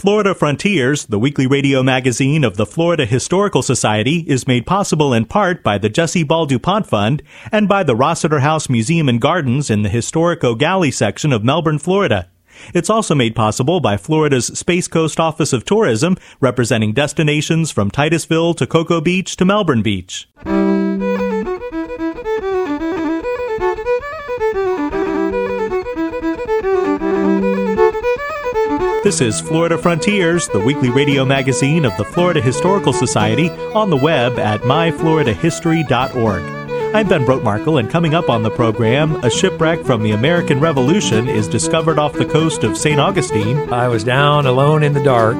Florida Frontiers, the weekly radio magazine of the Florida Historical Society, is made possible in part by the Jessie Ball DuPont Fund and by the Rossiter House Museum and Gardens in the historic Gallie section of Melbourne, Florida. It's also made possible by Florida's Space Coast Office of Tourism, representing destinations from Titusville to Cocoa Beach to Melbourne Beach. This is Florida Frontiers, the weekly radio magazine of the Florida Historical Society, on the web at myfloridahistory.org. I'm Ben Brotemarkle, and coming up on the program, a shipwreck from the American Revolution is discovered off the coast of St. Augustine. I was down alone in the dark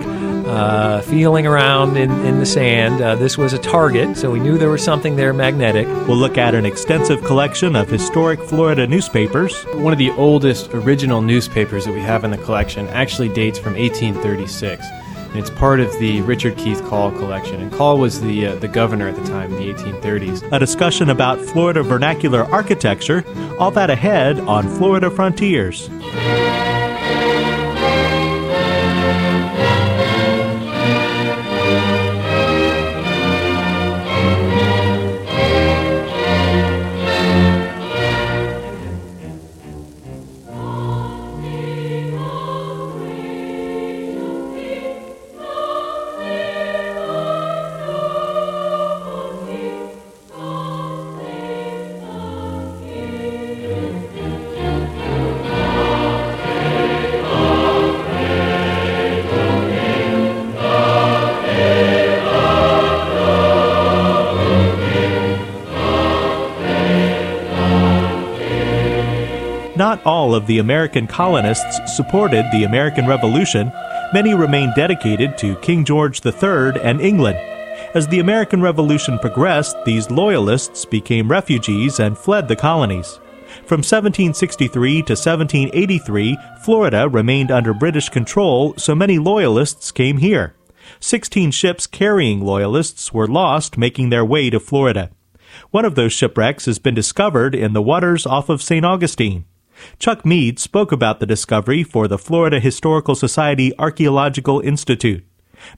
uh, feeling around in, in the sand. Uh, this was a target, so we knew there was something there magnetic. We'll look at an extensive collection of historic Florida newspapers. One of the oldest original newspapers that we have in the collection actually dates from 1836. And it's part of the Richard Keith Call collection. And Call was the, uh, the governor at the time in the 1830s. A discussion about Florida vernacular architecture, all that ahead on Florida Frontiers. Not all of the American colonists supported the American Revolution. Many remained dedicated to King George III and England. As the American Revolution progressed, these loyalists became refugees and fled the colonies. From 1763 to 1783, Florida remained under British control, so many loyalists came here. Sixteen ships carrying loyalists were lost making their way to Florida. One of those shipwrecks has been discovered in the waters off of St. Augustine. Chuck Meide spoke about the discovery for the Florida Historical Society Archaeological Institute.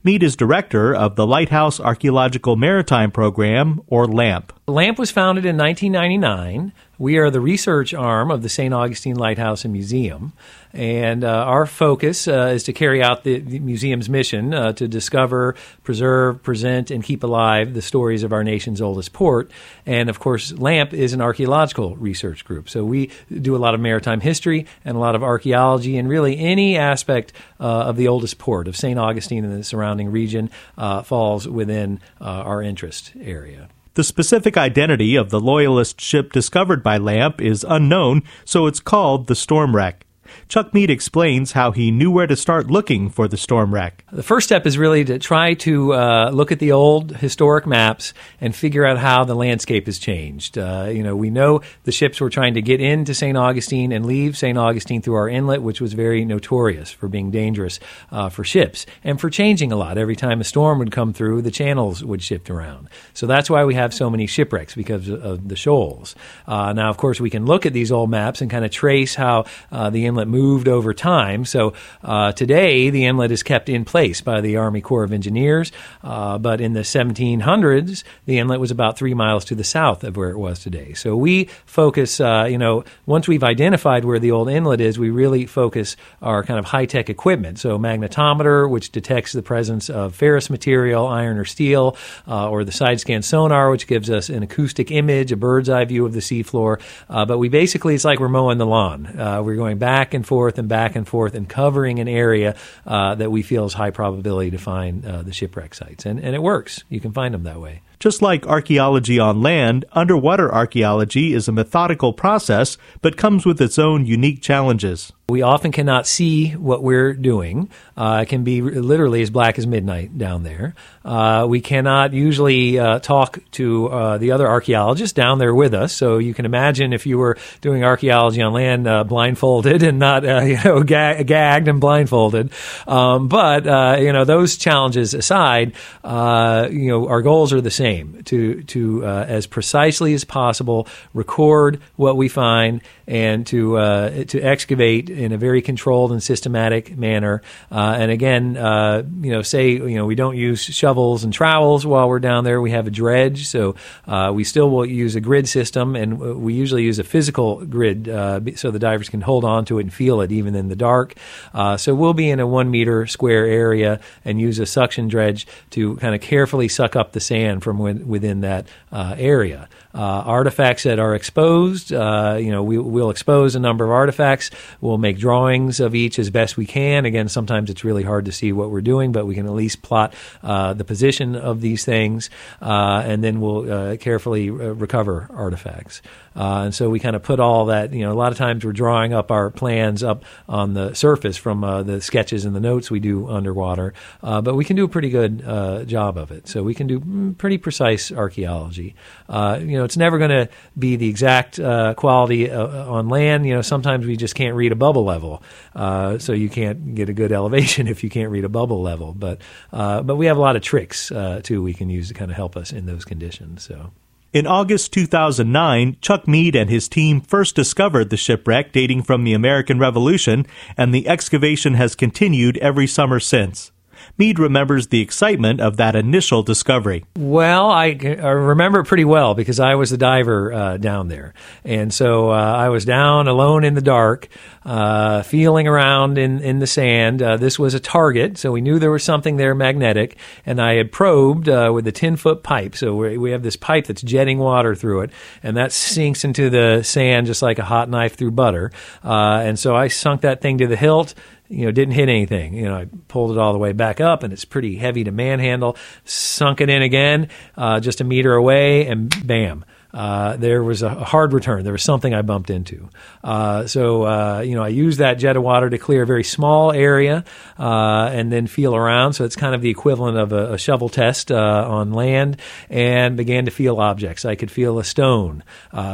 Meide is director of the Lighthouse Archaeological Maritime Program, or LAMP. LAMP was founded in 1999. We are the research arm of the St. Augustine Lighthouse and Museum. And uh, our focus uh, is to carry out the, the museum's mission uh, to discover, preserve, present, and keep alive the stories of our nation's oldest port. And of course, LAMP is an archaeological research group. So we do a lot of maritime history and a lot of archaeology, and really any aspect uh, of the oldest port of St. Augustine and the surrounding region uh, falls within uh, our interest area. The specific identity of the Loyalist ship discovered by LAMP is unknown, so it's called the Storm Wreck. Chuck Meide explains how he knew where to start looking for the storm wreck. The first step is really to try to uh, look at the old historic maps and figure out how the landscape has changed. Uh, you know, we know the ships were trying to get into St. Augustine and leave St. Augustine through our inlet, which was very notorious for being dangerous uh, for ships and for changing a lot. Every time a storm would come through, the channels would shift around. So that's why we have so many shipwrecks because of the shoals. Uh, now, of course, we can look at these old maps and kind of trace how uh, the inlet moved over time. So uh, today, the inlet is kept in place by the Army Corps of Engineers, uh, but in the 1700s, the inlet was about three miles to the south of where it was today. So we focus, uh, you know, once we've identified where the old inlet is, we really focus our kind of high tech equipment. So magnetometer, which detects the presence of ferrous material, iron or steel, uh, or the side scan sonar, which gives us an acoustic image, a bird's eye view of the seafloor. Uh, but we basically, it's like we're mowing the lawn. Uh, we're going back and forth and back and forth and covering an area uh, that we feel is high probability to find uh, the shipwreck sites. And, and it works. You can find them that way. Just like archaeology on land, underwater archaeology is a methodical process, but comes with its own unique challenges. We often cannot see what we're doing. Uh, it can be literally as black as midnight down there. Uh, we cannot usually uh, talk to uh, the other archaeologists down there with us. So you can imagine if you were doing archaeology on land uh, blindfolded and not uh, you know ga- gagged and blindfolded. Um, but you know those challenges aside, you know our goals are the same to to uh, as precisely as possible record what we find and to uh, to excavate in a very controlled and systematic manner. Uh, and again, uh, you know, say you know we don't use shovels and trowels while we're down there. We have a dredge, so uh, we still will use a grid system, and we usually use a physical grid uh, so the divers can hold on to it and feel it even in the dark. Uh, so we'll be in a one meter square area and use a suction dredge to kind of carefully suck up the sand from within that area. artifacts that are exposed, you know, we we'll expose a number of artifacts. We'll make drawings of each as best we can. Again, sometimes it's really hard to see what we're doing, but we can at least plot uh, the position of these things, uh, and then we'll uh, carefully uh, recover artifacts. Uh, and so we kind of put all that, you know, a lot of times we're drawing up our plans up on the surface from the sketches and the notes we do underwater, but we can do a pretty good job of it. So we can do mm, pretty precise archaeology. You know, it's never going to be the exact quality on land. You know, sometimes we just can't read a bubble level, uh, so you can't get a good elevation if you can't read a bubble level. But uh, but we have a lot of tricks uh, too we can use to kind of help us in those conditions. So. In August 2009, Chuck Meide and his team first discovered the shipwreck dating from the American Revolution, and the excavation has continued every summer since. Meide remembers the excitement of that initial discovery. Well, I, I remember pretty well because I was the diver uh, down there. And so uh, I was down alone in the dark, uh, feeling around in, in the sand. Uh, this was a target, so we knew there was something there magnetic. And I had probed uh, with a 10 foot pipe. So we, we have this pipe that's jetting water through it, and that sinks into the sand just like a hot knife through butter. Uh, and so I sunk that thing to the hilt you know, didn't hit anything. You know, I pulled it all the way back up, and it's pretty heavy to manhandle. Sunk it in again, uh, just a meter away, and bam, uh, there was a hard return. There was something I bumped into. Uh, so, uh, you know, I used that jet of water to clear a very small area uh, and then feel around. So it's kind of the equivalent of a, a shovel test uh, on land and began to feel objects. I could feel a stone.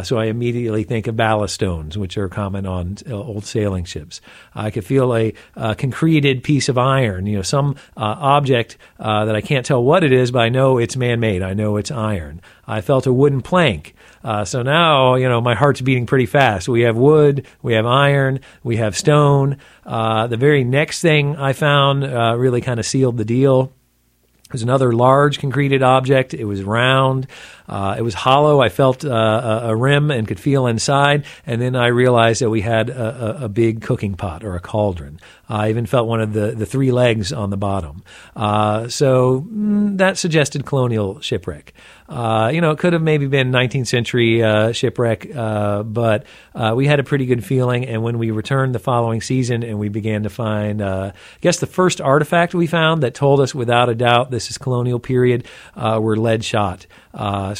so I immediately think of ballast stones, which are common on old sailing ships. I could feel a, a concreted piece of iron, you know, some object that I can't tell what it is, but I know it's man made. I know it's iron. I felt a wooden plank. Uh, so now, you know, my heart's beating pretty fast. We have wood, we have iron, we have stone. Uh, the very next thing I found uh, really kind of sealed the deal. It was another large concreted object. It was round. Uh, it was hollow. I felt uh, a, rim and could feel inside. And then I realized that we had a, a, a big cooking pot or a cauldron. I even felt one of the, the three legs on the bottom. Uh, so mm, that suggested colonial shipwreck. Uh, you know, it could have maybe been 19th century uh, shipwreck, uh, but uh, we had a pretty good feeling. And when we returned the following season and we began to find, uh, I guess the first artifact we found that told us without a doubt this is colonial period were lead shot.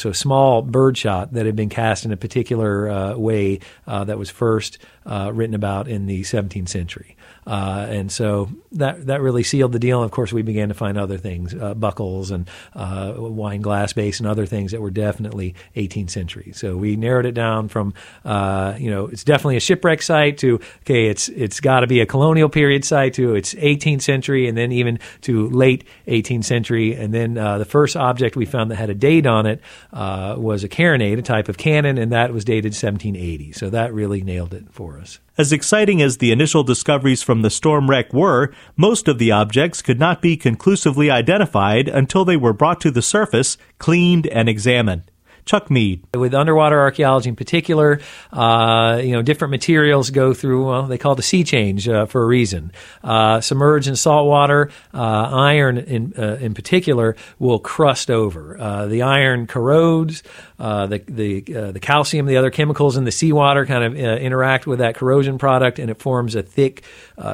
So small bird shot that had been cast in a particular way that was first written about in the 17th century. Uh, and so that that really sealed the deal. And of course, we began to find other things, uh, buckles and uh, wine glass base and other things that were definitely 18th century. So we narrowed it down from, uh, you know, it's definitely a shipwreck site to, okay, it's it's got to be a colonial period site to it's 18th century and then even to late 18th century. And then uh, the first object we found that had a date on it uh, was a carronade, a type of cannon, and that was dated 1780. So that really nailed it for us. As exciting as the initial discoveries from the storm wreck were, most of the objects could not be conclusively identified until they were brought to the surface, cleaned, and examined. Chuck Meide. With underwater archaeology in particular, uh, you know, different materials go through, well, they call it a sea change uh, for a reason. Uh, submerged in salt water, uh, iron in, uh, in particular will crust over. Uh, the iron corrodes, the, the, the calcium, the other chemicals in the seawater kind of interact with that corrosion product and it forms a thick,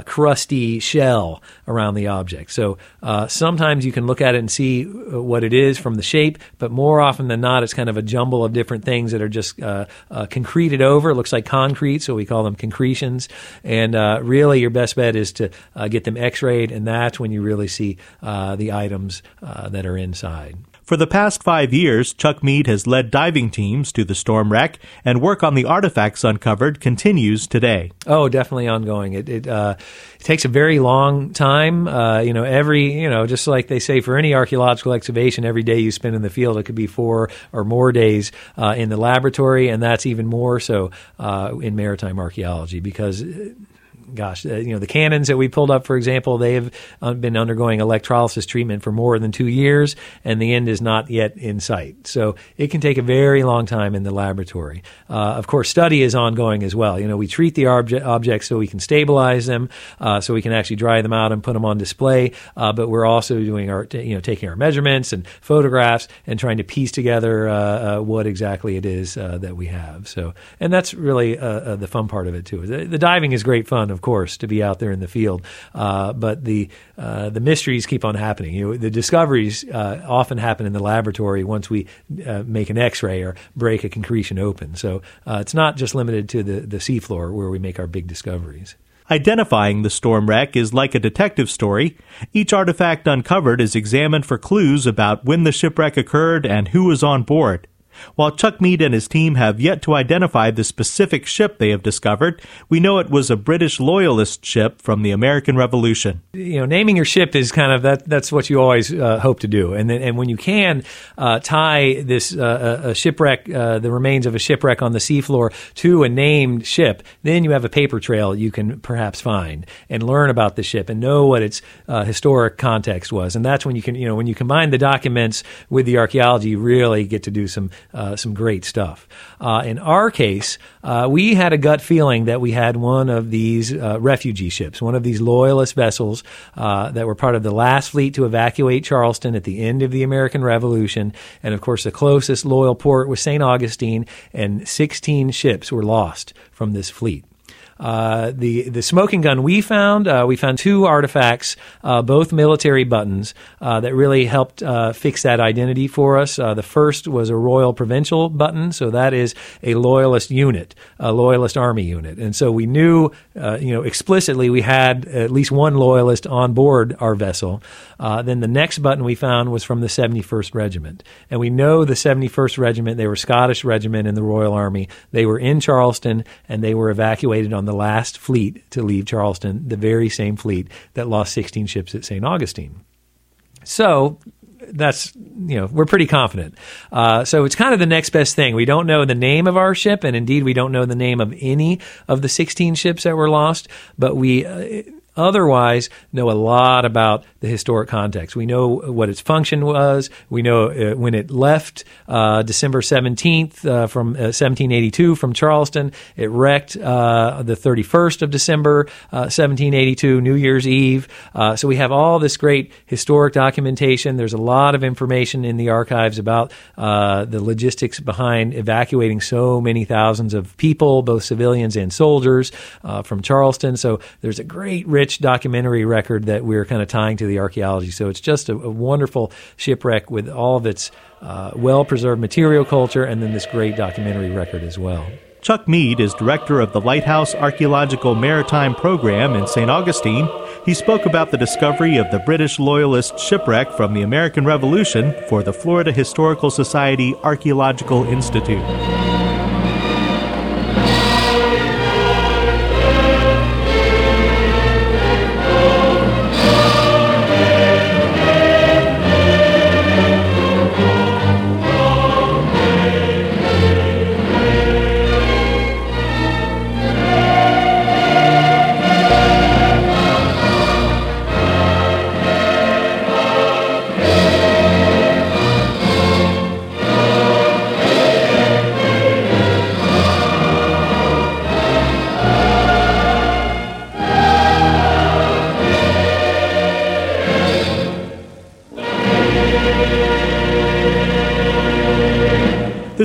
crusty shell around the object. So sometimes you can look at it and see what it is from the shape, but more often than not, it's kind of of a jumble of different things that are just uh, uh, concreted over. It looks like concrete, so we call them concretions. And uh, really, your best bet is to uh, get them X-rayed, and that's when you really see uh, the items that are inside. For the past five years, Chuck Meide has led diving teams to the storm wreck, and work on the artifacts uncovered continues today. Oh, definitely ongoing. It it, uh, it takes a very long time. Uh, you know, every you know, just like they say for any archaeological excavation, every day you spend in the field, it could be four or more days uh, in the laboratory, and that's even more so uh, in maritime archaeology because gosh, uh, you know, the cannons that we pulled up, for example, they have uh, been undergoing electrolysis treatment for more than two years, and the end is not yet in sight. So it can take a very long time in the laboratory. Uh, of course, study is ongoing as well. You know, we treat the obje- objects so we can stabilize them, uh, so we can actually dry them out and put them on display. Uh, but we're also doing our, you know, taking our measurements and photographs and trying to piece together what exactly it is that we have. So, and that's really the fun part of it too. The, the diving is great fun of course, to be out there in the field. Uh, but the uh, the mysteries keep on happening. You know, the discoveries uh, often happen in the laboratory once we uh, make an X-ray or break a concretion open. So uh, it's not just limited to the the seafloor where we make our big discoveries. Identifying the storm wreck is like a detective story. Each artifact uncovered is examined for clues about when the shipwreck occurred and who was on board. While Chuck Meide and his team have yet to identify the specific ship they have discovered, we know it was a British loyalist ship from the American Revolution. You know, naming your ship is kind of that. That's what you always uh, hope to do, and then, and when you can uh, tie this uh, a shipwreck, uh, the remains of a shipwreck on the seafloor, to a named ship, then you have a paper trail you can perhaps find and learn about the ship and know what its uh, historic context was, and that's when you can, you know, when you combine the documents with the archaeology, you really get to do some uh, some great stuff. Uh, in our case, uh, we had a gut feeling that we had one of these uh, refugee ships, one of these loyalist vessels uh, that were part of the last fleet to evacuate Charleston at the end of the American Revolution. And of course, the closest loyal port was St. Augustine, and 16 ships were lost from this fleet. Uh, the the smoking gun we found, uh, we found two artifacts, uh, both military buttons uh, that really helped uh, fix that identity for us. the first was a Royal Provincial button, so that is a loyalist unit, a loyalist army unit, and so we knew, you know, explicitly we had at least one loyalist on board our vessel. then the next button we found was from the 71st Regiment, and we know the 71st Regiment. They were Scottish regiment in the Royal Army. They were in Charleston, and they were evacuated on the last fleet to leave Charleston, the very same fleet that lost 16 ships at St. Augustine. So that's you know we're pretty confident. Uh, so it's kind of the next best thing. We don't know the name of our ship, and indeed we don't know the name of any of the 16 ships that were lost. But we uh, otherwise know a lot about the historic context. We know what its function was. We know uh, when it left uh, December 17th uh, from 1782 uh, from Charleston. It wrecked uh, the 31st of December 1782, uh, New Year's Eve. so we have all this great historic documentation. There's a lot of information in the archives about the logistics behind evacuating so many thousands of people, both civilians and soldiers, from Charleston. So there's a great, rich rich documentary record that we're kind of tying to the archaeology. So it's just a, a wonderful shipwreck with all of its uh, well preserved material culture and then this great documentary record as well. Chuck Meide is director of the Lighthouse Archaeological Maritime Program in St. Augustine. He spoke about the discovery of the British Loyalist shipwreck from the American Revolution for the Florida Historical Society Archaeological Institute.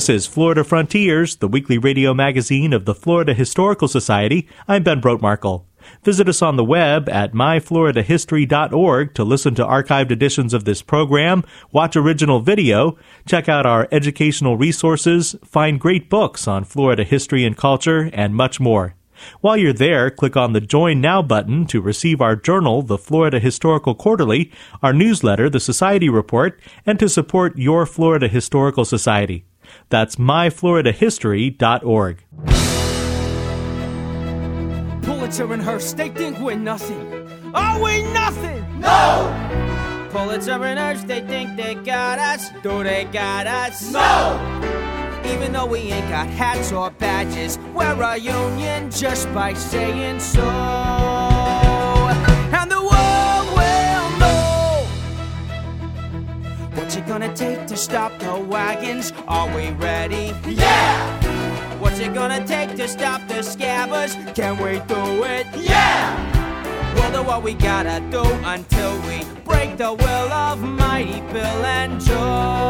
This is Florida Frontiers, the weekly radio magazine of the Florida Historical Society. I'm Ben Brotemarkle. Visit us on the web at myfloridahistory.org to listen to archived editions of this program, watch original video, check out our educational resources, find great books on Florida history and culture, and much more. While you're there, click on the Join Now button to receive our journal, the Florida Historical Quarterly, our newsletter, the Society Report, and to support your Florida Historical Society. That's myfloridahistory.org. Pulitzer and Hearst, they think we're nothing. Are we nothing? No! Pulitzer and Hearst, they think they got us. Do they got us? No! Even though we ain't got hats or badges, we're a union just by saying so. Gonna take to stop the wagons. Are we ready? Yeah! What's it gonna take to stop the scabbers? Can we do it? Yeah! We'll do what we gotta do until we break the will of mighty Bill and Joe.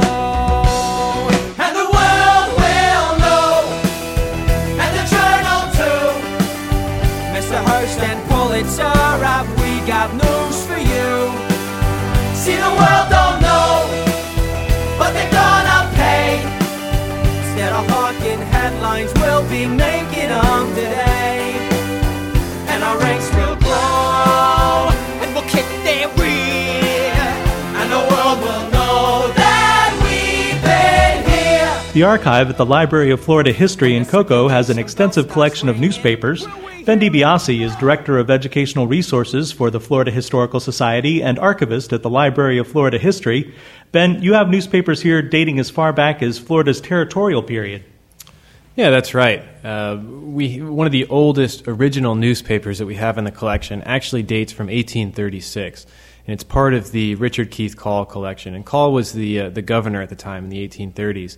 And the world will know, and the journal too. Mr. Hearst and Pulitzer, have we got news for you? See, the world The archive at the Library of Florida History in Cocoa has an extensive collection of newspapers. Ben DiBiase is Director of Educational Resources for the Florida Historical Society and archivist at the Library of Florida History. Ben, you have newspapers here dating as far back as Florida's territorial period. Yeah, that's right. Uh, we one of the oldest original newspapers that we have in the collection actually dates from 1836, and it's part of the Richard Keith Call collection. And Call was the uh, the governor at the time in the 1830s.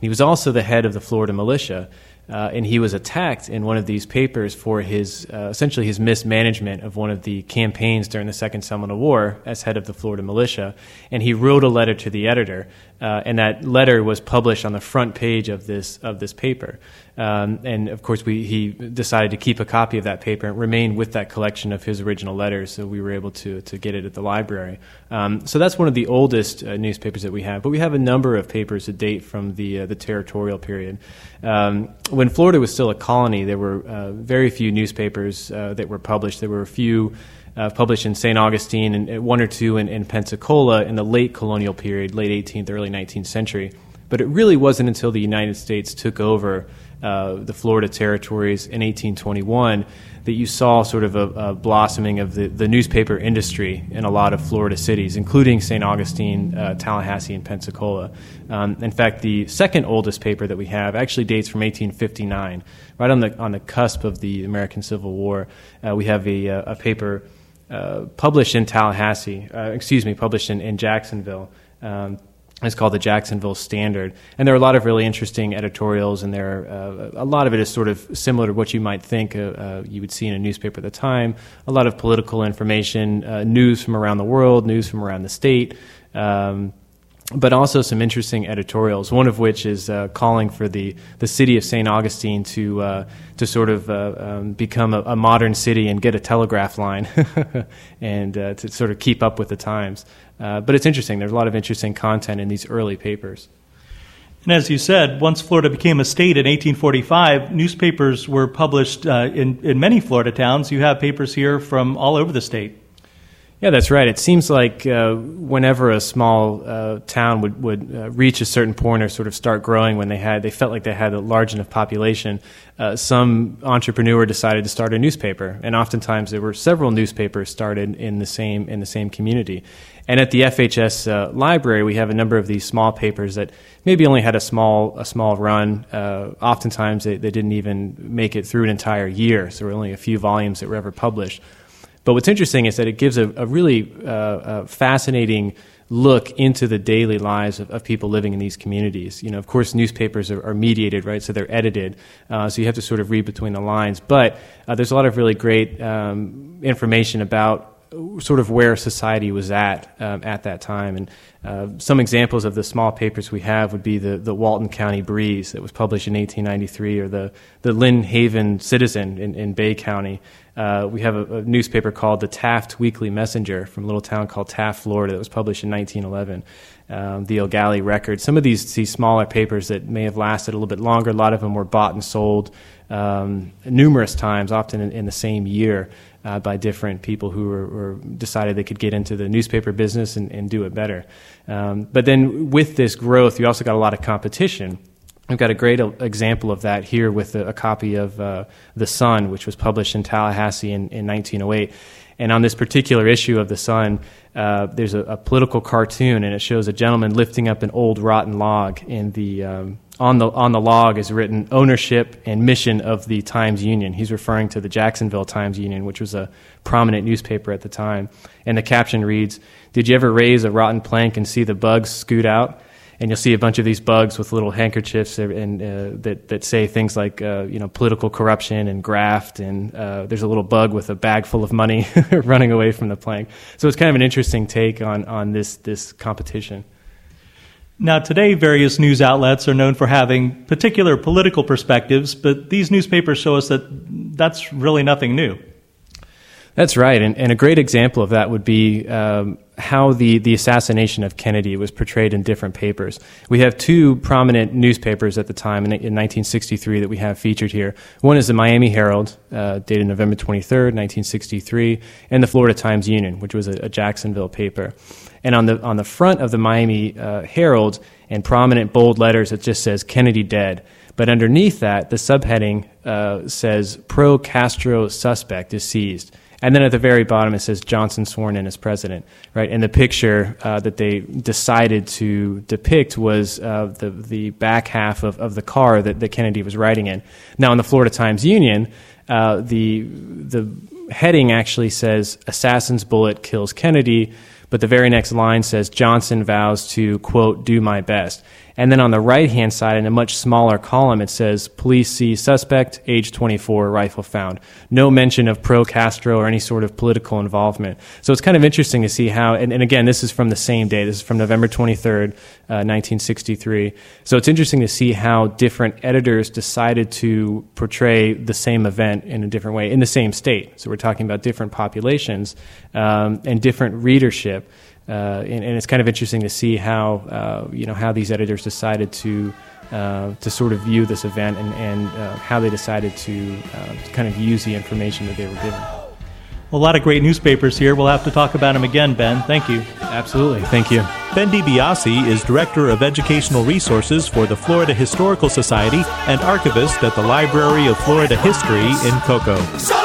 He was also the head of the Florida militia, uh, and he was attacked in one of these papers for his uh, essentially his mismanagement of one of the campaigns during the Second Seminole War as head of the Florida militia. And he wrote a letter to the editor, uh, and that letter was published on the front page of this of this paper. Um, and of course, we, he decided to keep a copy of that paper and remain with that collection of his original letters, so we were able to to get it at the library. Um, so that's one of the oldest uh, newspapers that we have. But we have a number of papers that date from the uh, the territorial period. Um, when Florida was still a colony, there were uh, very few newspapers uh, that were published. There were a few uh, published in St. Augustine and uh, one or two in, in Pensacola in the late colonial period, late 18th, early 19th century. But it really wasn't until the United States took over uh, the Florida territories in 1821 that you saw sort of a, a blossoming of the, the newspaper industry in a lot of Florida cities, including St. Augustine, uh, Tallahassee, and Pensacola. Um, in fact, the second oldest paper that we have actually dates from 1859, right on the on the cusp of the American Civil War. Uh, we have a, a paper uh, published in Tallahassee, uh, excuse me, published in, in Jacksonville. Um, it's called the Jacksonville Standard, and there are a lot of really interesting editorials, and there are, uh, a lot of it is sort of similar to what you might think uh, uh, you would see in a newspaper at the time. A lot of political information, uh, news from around the world, news from around the state. Um, but also some interesting editorials. One of which is uh, calling for the, the city of St. Augustine to uh, to sort of uh, um, become a, a, modern city and get a telegraph line, and uh, to sort of keep up with the times. Uh, but it's interesting. There's a lot of interesting content in these early papers. And as you said, once Florida became a state in 1845, newspapers were published uh, in, in many Florida towns. You have papers here from all over the state. Yeah, that's right. It seems like uh, whenever a small uh, town would would uh, reach a certain point or sort of start growing, when they had they felt like they had a large enough population, uh, some entrepreneur decided to start a newspaper, and oftentimes there were several newspapers started in the same in the same community. And at the FHS uh, library, we have a number of these small papers that maybe only had a small a small run. Uh, oftentimes, they, they didn't even make it through an entire year, so there were only a few volumes that were ever published. But what's interesting is that it gives a, a really uh, a fascinating look into the daily lives of, of, people living in these communities. You know, of course, newspapers are, are mediated, right? So they're edited, uh, so you have to sort of read between the lines. But uh, there's a lot of really great um, information about sort of where society was at um, at that time. And uh, some examples of the small papers we have would be the, the Walton County Breeze that was published in 1893, or the, the Lynn Haven Citizen in, in Bay County. Uh, we have a, a, newspaper called the Taft Weekly Messenger from a little town called Taft, Florida, that was published in 1911. Um, the Eau Gallie Record. Some of these, these smaller papers that may have lasted a little bit longer, a lot of them were bought and sold um, numerous times, often in, in the same year uh, by different people who were, were, decided they could get into the newspaper business and, and do it better. Um, but then with this growth, you also got a lot of competition. We've got a great example of that here with a, a copy of uh, The Sun, which was published in Tallahassee in, in 1908. And on this particular issue of The Sun, uh, there's a, a, political cartoon, and it shows a gentleman lifting up an old rotten log in the um, on the on the log is written ownership and mission of the Times Union. He's referring to the Jacksonville Times Union, which was a prominent newspaper at the time. And the caption reads, "Did you ever raise a rotten plank and see the bugs scoot out?" And you'll see a bunch of these bugs with little handkerchiefs and uh, that that say things like uh, you know political corruption and graft. And uh, there's a little bug with a bag full of money running away from the plank. So it's kind of an interesting take on on this this competition. Now, today, various news outlets are known for having particular political perspectives, but these newspapers show us that that's really nothing new. That's right, and, and a great example of that would be um, how the, the assassination of Kennedy was portrayed in different papers. We have two prominent newspapers at the time in, in 1963 that we have featured here. One is the Miami Herald, uh, dated November 23rd, 1963, and the Florida Times Union, which was a, a Jacksonville paper. And on the on the front of the Miami uh, Herald, in prominent bold letters, it just says Kennedy dead. But underneath that, the subheading uh, says pro Castro suspect is seized. And then at the very bottom, it says Johnson sworn in as president, right? And the picture uh, that they decided to depict was uh, the, the back half of, of the car that, that Kennedy was riding in. Now, in the Florida Times Union, uh, the, the heading actually says Assassin's Bullet Kills Kennedy but the very next line says Johnson vows to, quote, do my best. And then on the right hand side, in a much smaller column, it says police see suspect, age 24, rifle found. No mention of pro Castro or any sort of political involvement. So it's kind of interesting to see how, and, and again, this is from the same day. This is from November 23rd, uh, 1963. So it's interesting to see how different editors decided to portray the same event in a different way in the same state. So we're talking about different populations um, and different readership. Uh, and, and, it's kind of interesting to see how uh, you know how these editors decided to uh, to sort of view this event and, and uh, how they decided to, uh, to, kind of use the information that they were given. A lot of great newspapers here. We'll have to talk about them again, Ben. Thank you. Absolutely. Thank you. Ben DiBiase is Director of Educational Resources for the Florida Historical Society and archivist at the Library of Florida History in Cocoa.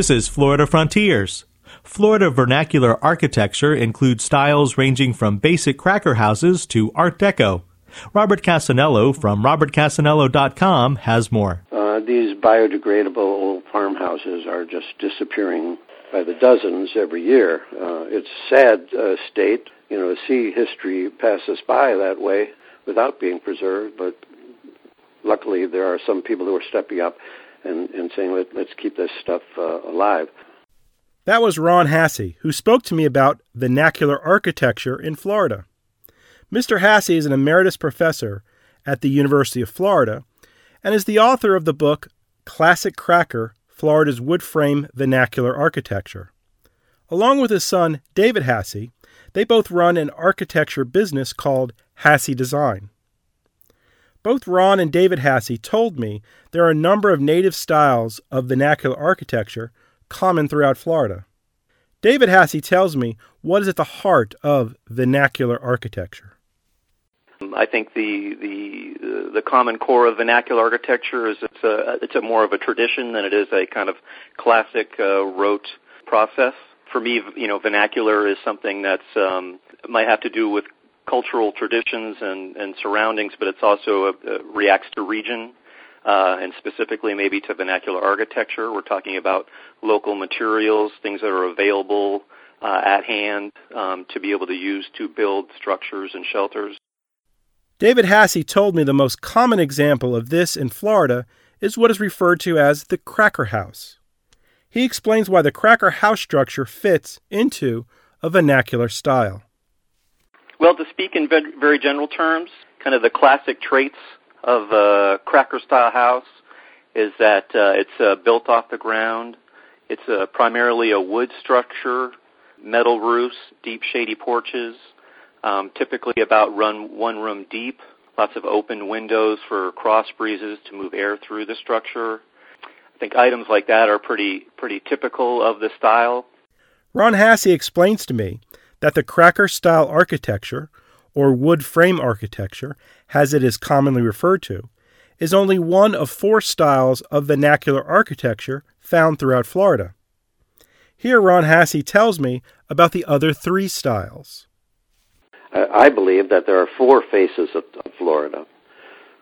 This is Florida Frontiers. Florida vernacular architecture includes styles ranging from basic cracker houses to Art Deco. Robert Cassanello from robertcassanello.com has more. Uh, these biodegradable old farmhouses are just disappearing by the dozens every year. Uh, it's a sad uh, state, you know, see history pass us by that way without being preserved, but luckily there are some people who are stepping up and, and saying, Let, us keep this stuff uh, alive. That was Ron Haase, who spoke to me about vernacular architecture in Florida. Mr. Haase is an emeritus professor at the University of Florida and is the author of the book Classic Cracker Florida's Wood Frame Vernacular Architecture. Along with his son, David Haase, they both run an architecture business called Haase Design. Both Ron and David Haase told me there are a number of native styles of vernacular architecture common throughout Florida. David Haase tells me what is at the heart of vernacular architecture. I think the the the common core of vernacular architecture is it's a it's a more of a tradition than it is a kind of classic uh, rote process. For me, you know, vernacular is something that's um, might have to do with cultural traditions and, and surroundings, but it's also a, a reacts to region uh, and specifically maybe to vernacular architecture. We're talking about local materials, things that are available uh, at hand um, to be able to use to build structures and shelters. David Haase told me the most common example of this in Florida is what is referred to as the cracker house. He explains why the cracker house structure fits into a vernacular style. Well, to speak in very general terms, kind of the classic traits of a cracker style house is that uh, it's uh, built off the ground. It's uh, primarily a wood structure, metal roofs, deep shady porches, um, typically about run one room deep, lots of open windows for cross breezes to move air through the structure. I think items like that are pretty pretty typical of the style. Ron Haase explains to me that the cracker style architecture, or wood frame architecture, as it is commonly referred to, is only one of four styles of vernacular architecture found throughout Florida. Here, Ron Haase tells me about the other three styles. I believe that there are four faces of, of Florida.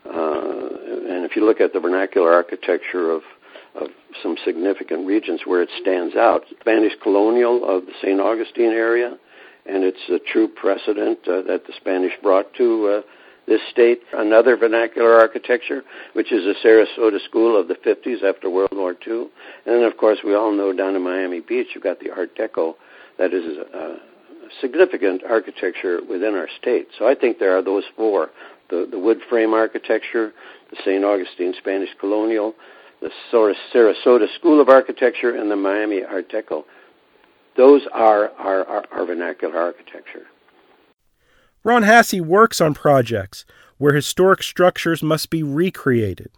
Uh, and if you look at the vernacular architecture of, of some significant regions where it stands out, Spanish colonial of the St. Augustine area, and it's a true precedent uh, that the Spanish brought to uh, this state. Another vernacular architecture, which is the Sarasota School of the 50s after World War II. And then, of course, we all know down in Miami Beach, you've got the Art Deco that is uh, significant architecture within our state. So I think there are those four the, the wood frame architecture, the St. Augustine Spanish Colonial, the Sarasota School of Architecture, and the Miami Art Deco. Those are our, our, our vernacular architecture. Ron Haase works on projects where historic structures must be recreated.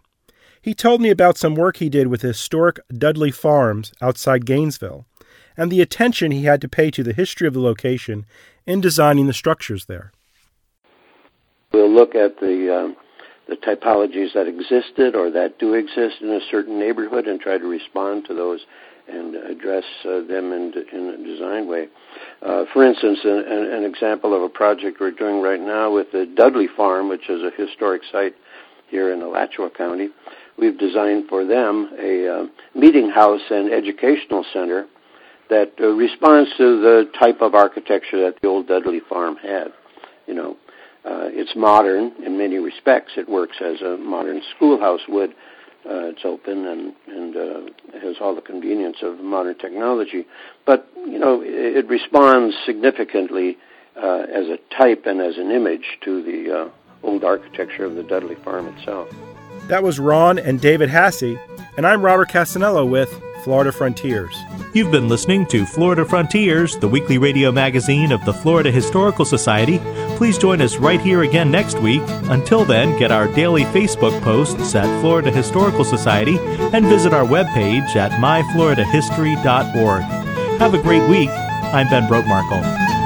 He told me about some work he did with historic Dudley Farms outside Gainesville and the attention he had to pay to the history of the location in designing the structures there. We'll look at the um, the typologies that existed or that do exist in a certain neighborhood and try to respond to those and address uh, them in, in, a design way. Uh, for instance, an, an, example of a project we're doing right now with the Dudley Farm, which is a historic site here in Alachua County, we've designed for them a uh, meeting house and educational center that uh, responds to the type of architecture that the old Dudley farm had. You know, uh, it's modern in many respects. It works as a modern schoolhouse would. Uh, it's open and and uh, has all the convenience of modern technology, but you know it, it responds significantly uh, as a type and as an image to the uh, old architecture of the Dudley farm itself. That was Ron and David Haase, and I'm Robert Cassanello with Florida Frontiers. You've been listening to Florida Frontiers, the weekly radio magazine of the Florida Historical Society. Please join us right here again next week. Until then, get our daily Facebook posts at Florida Historical Society and visit our webpage at myfloridahistory.org. Have a great week. I'm Ben Brotemarkle.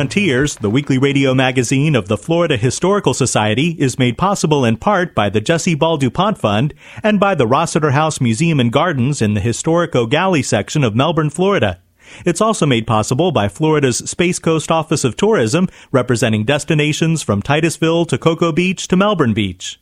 Frontiers, the weekly radio magazine of the Florida Historical Society, is made possible in part by the Jessie Ball DuPont Fund and by the Rossiter House Museum and Gardens in the historic Eau Gallie section of Melbourne, Florida. It's also made possible by Florida's Space Coast Office of Tourism, representing destinations from Titusville to Cocoa Beach to Melbourne Beach.